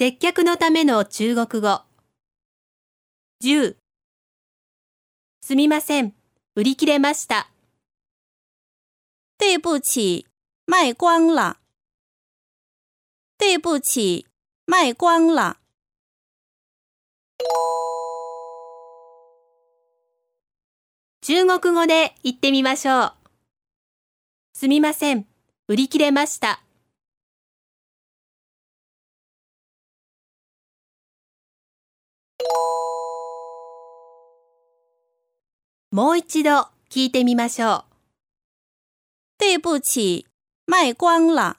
接客のための中国語。10すみません。売り切れました。对不起，卖光了。对不起，卖光了。中国語で言ってみましょう。すみません。売り切れました。もう一度聞いてみましょう。对不起，卖光了。